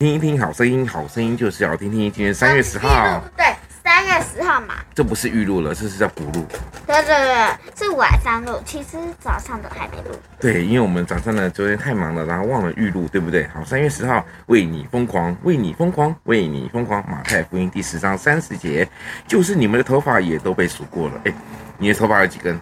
听一听好声音，好声音就是要听听。今天三月十号，对，三月十号嘛。这不是预录了，这是叫补录。对对对，是晚上录，其实早上都还没录。对，因为我们早上呢，昨天太忙了，然后忘了预录，对不对？好，三月十号，为你疯狂，为你疯狂，为你疯狂。马太福音第十章三十节，就是你们的头发也都被数过了。哎，你的头发有几根？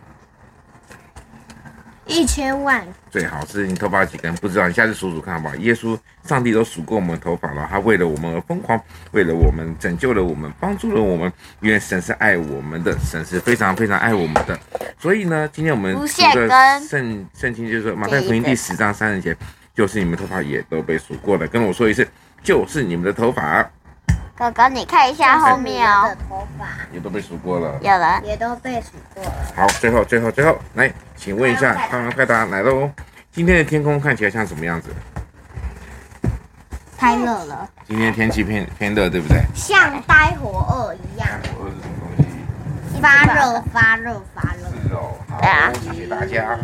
一千万，最好是你头发几根？不知道，你下次数数看好不好？耶稣、上帝都数过我们头发了，他为了我们而疯狂，为了我们拯救了我们，帮助了我们。因为神是爱我们的，神是非常非常爱我们的。所以呢，今天我们读的圣圣经就是马太福音第十章三十节，就是你们头发也都被数过了。跟我说一次，就是你们的头发。哥哥，你看一下后面哦，头发也都被数过了，有了，也都被数过了。好，最后，最后，最后，来，请问一下，快问快答，来喽！今天的天空看起来像什么样子？太热了。今天天气偏偏热，对不对？像呆火二一样。呆火二是什么东西？发热，发热，发热。是哦。好，谢谢大家。